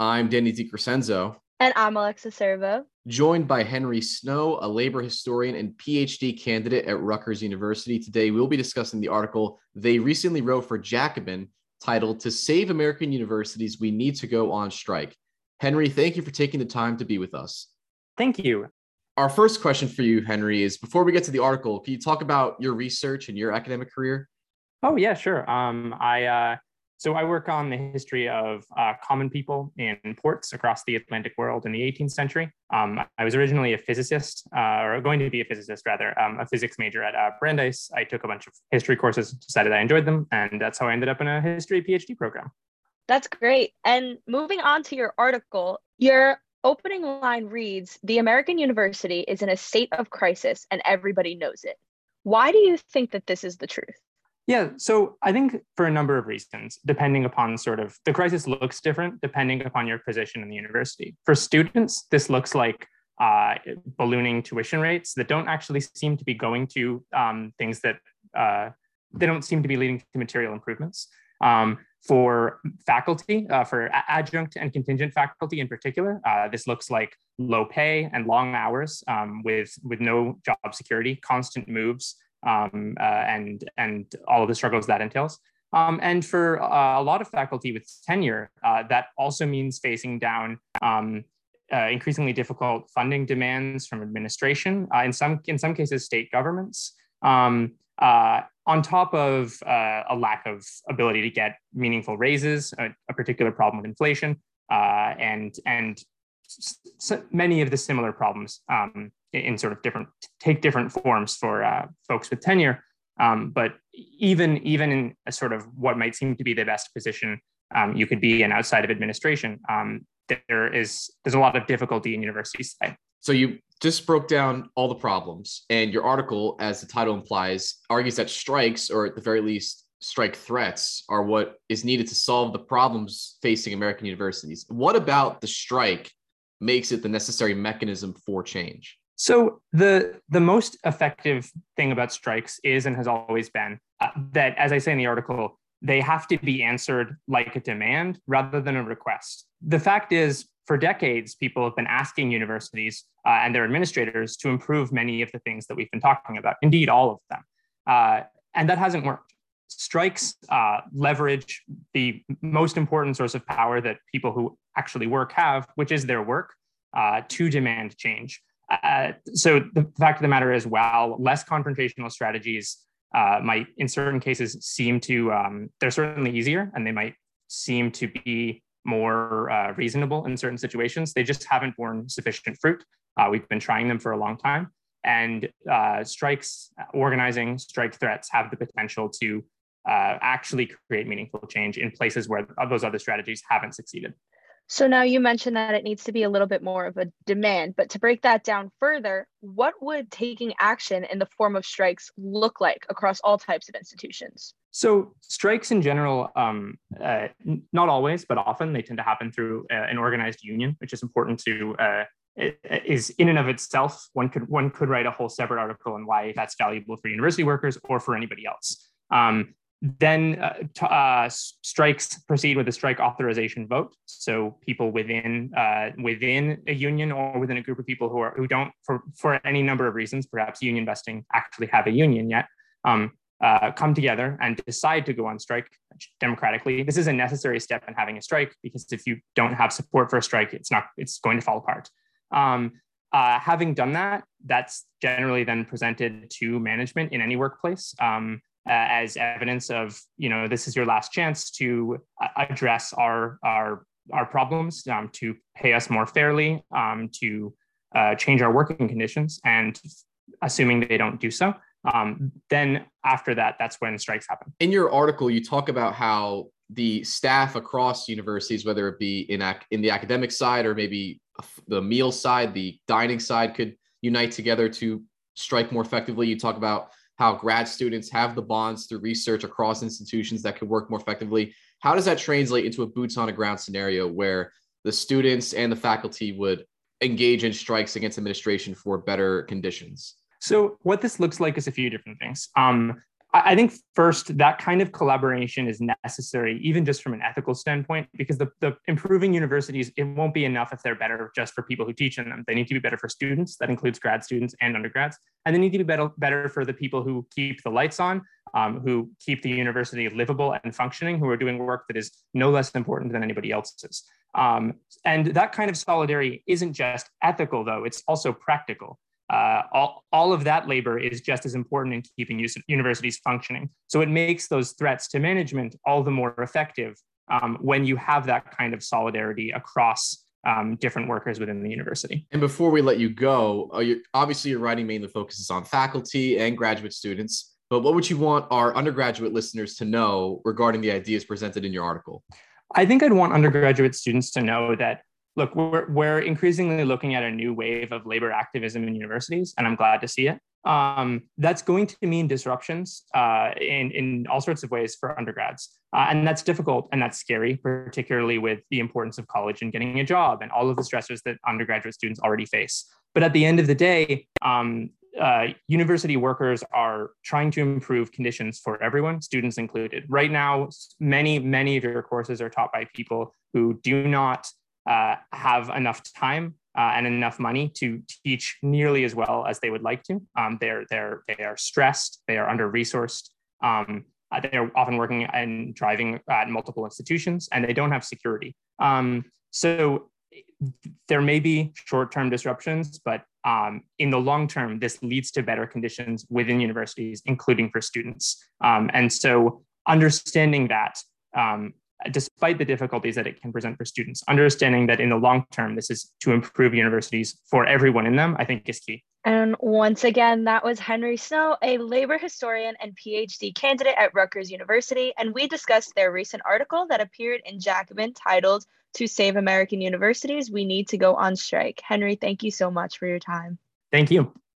I'm Danny DeCrescenzo. And I'm Alexa Cervo. Joined by Henry Snow, a labor historian and PhD candidate at Rutgers University. Today, we'll be discussing the article they recently wrote for Jacobin titled To Save American Universities, We Need to Go on Strike. Henry, thank you for taking the time to be with us. Thank you. Our first question for you, Henry, is before we get to the article, can you talk about your research and your academic career? Oh, yeah, sure. Um, I uh, so I work on the history of uh, common people in ports across the Atlantic world in the 18th century. Um, I was originally a physicist, uh, or going to be a physicist rather, um, a physics major at uh, Brandeis. I took a bunch of history courses, decided I enjoyed them, and that's how I ended up in a history PhD program. That's great. And moving on to your article, your opening line reads The American University is in a state of crisis and everybody knows it. Why do you think that this is the truth? Yeah, so I think for a number of reasons, depending upon sort of the crisis looks different depending upon your position in the university. For students, this looks like uh, ballooning tuition rates that don't actually seem to be going to um, things that uh, they don't seem to be leading to material improvements. Um, for faculty, uh, for adjunct and contingent faculty in particular, uh, this looks like low pay and long hours um, with, with no job security, constant moves, um, uh, and and all of the struggles that entails. Um, and for uh, a lot of faculty with tenure, uh, that also means facing down um, uh, increasingly difficult funding demands from administration, uh, in some in some cases, state governments. Um, uh, on top of a lack of ability to get meaningful raises, a, a particular problem with inflation, and and many of the similar problems um, in sort of different take different forms for uh, folks with tenure. Um, but even even in a sort of what might seem to be the best position um, you could be in outside of administration, um, there is there's a lot of difficulty in universities today. So you just broke down all the problems, and your article, as the title implies, argues that strikes, or at the very least, strike threats, are what is needed to solve the problems facing American universities. What about the strike makes it the necessary mechanism for change? So the the most effective thing about strikes is and has always been uh, that, as I say in the article, they have to be answered like a demand rather than a request. The fact is, for decades, people have been asking universities uh, and their administrators to improve many of the things that we've been talking about. Indeed, all of them, uh, and that hasn't worked. Strikes uh, leverage the most important source of power that people who actually work have, which is their work, uh, to demand change. Uh, so the fact of the matter is, while less confrontational strategies uh, might, in certain cases, seem to um, they're certainly easier, and they might seem to be more uh, reasonable in certain situations. They just haven't borne sufficient fruit. Uh, we've been trying them for a long time, and uh, strikes, organizing strike threats have the potential to actually create meaningful change in places where those other strategies haven't succeeded. So now you mentioned that it needs to be a little bit more of a demand, but to break that down further, what would taking action in the form of strikes look like across all types of institutions? So strikes in general, um, uh, not always, but often they tend to happen through uh, an organized union, which is important to. Uh, is in and of itself one could one could write a whole separate article on why that's valuable for university workers or for anybody else. Um, then uh, t- uh, strikes proceed with a strike authorization vote. So people within uh, within a union or within a group of people who are who don't for for any number of reasons, perhaps union vesting, actually have a union yet, um, uh, come together and decide to go on strike democratically. This is a necessary step in having a strike because if you don't have support for a strike, it's not it's going to fall apart. Um, uh, having done that, that's generally then presented to management in any workplace. Um, uh, as evidence of you know this is your last chance to uh, address our our our problems um, to pay us more fairly um, to uh, change our working conditions. And assuming they don't do so um, then after that that's when strikes happen. In your article you talk about how the staff across universities whether it be in ac- in the academic side or maybe the meal side the dining side could unite together to strike more effectively. You talk about how grad students have the bonds through research across institutions that could work more effectively. How does that translate into a boots on the ground scenario where the students and the faculty would engage in strikes against administration for better conditions? So, what this looks like is a few different things. Um, I think first that kind of collaboration is necessary, even just from an ethical standpoint, because the, the improving universities, it won't be enough if they're better just for people who teach in them. They need to be better for students. That includes grad students and undergrads. And they need to be better, better for the people who keep the lights on, um, who keep the university livable and functioning, who are doing work that is no less important than anybody else's. Um, and that kind of solidarity isn't just ethical, though, it's also practical uh, all, all of that labor is just as important in keeping universities functioning. So it makes those threats to management all the more effective um, when you have that kind of solidarity across um, different workers within the university. And before we let you go, uh, you, obviously your writing mainly focuses on faculty and graduate students. But what would you want our undergraduate listeners to know regarding the ideas presented in your article? I think I'd want undergraduate students to know that look, we're, we're increasingly looking at a new wave of labor activism in universities, and I'm glad to see it. Um, that's going to mean disruptions uh, in, in all sorts of ways for undergrads. Uh, and that's difficult and that's scary, particularly with the importance of college and getting a job and all of the stressors that undergraduate students already face. But at the end of the day, um, uh, university workers are trying to improve conditions for everyone, students included. Right now, many, many of your courses are taught by people who do not uh, have enough time uh, and enough money to teach nearly as well as they would like to. Um, they're they're they are stressed. They are under resourced. Um, uh, they're often working and driving at multiple institutions, and they don't have security. Um, so there may be short-term disruptions, but um, in the long term, this leads to better conditions within universities, including for students. Um, and so, understanding that um, despite the difficulties that it can present for students. Understanding that in the long term, this is to improve universities for everyone in them, I think is key. And once again, that was Henry Snow, a labor historian and PhD candidate at Rutgers University. And we discussed their recent article that appeared in Jacobin titled To Save American Universities, We Need to Go on Strike. Henry, thank you so much for your time. Thank you.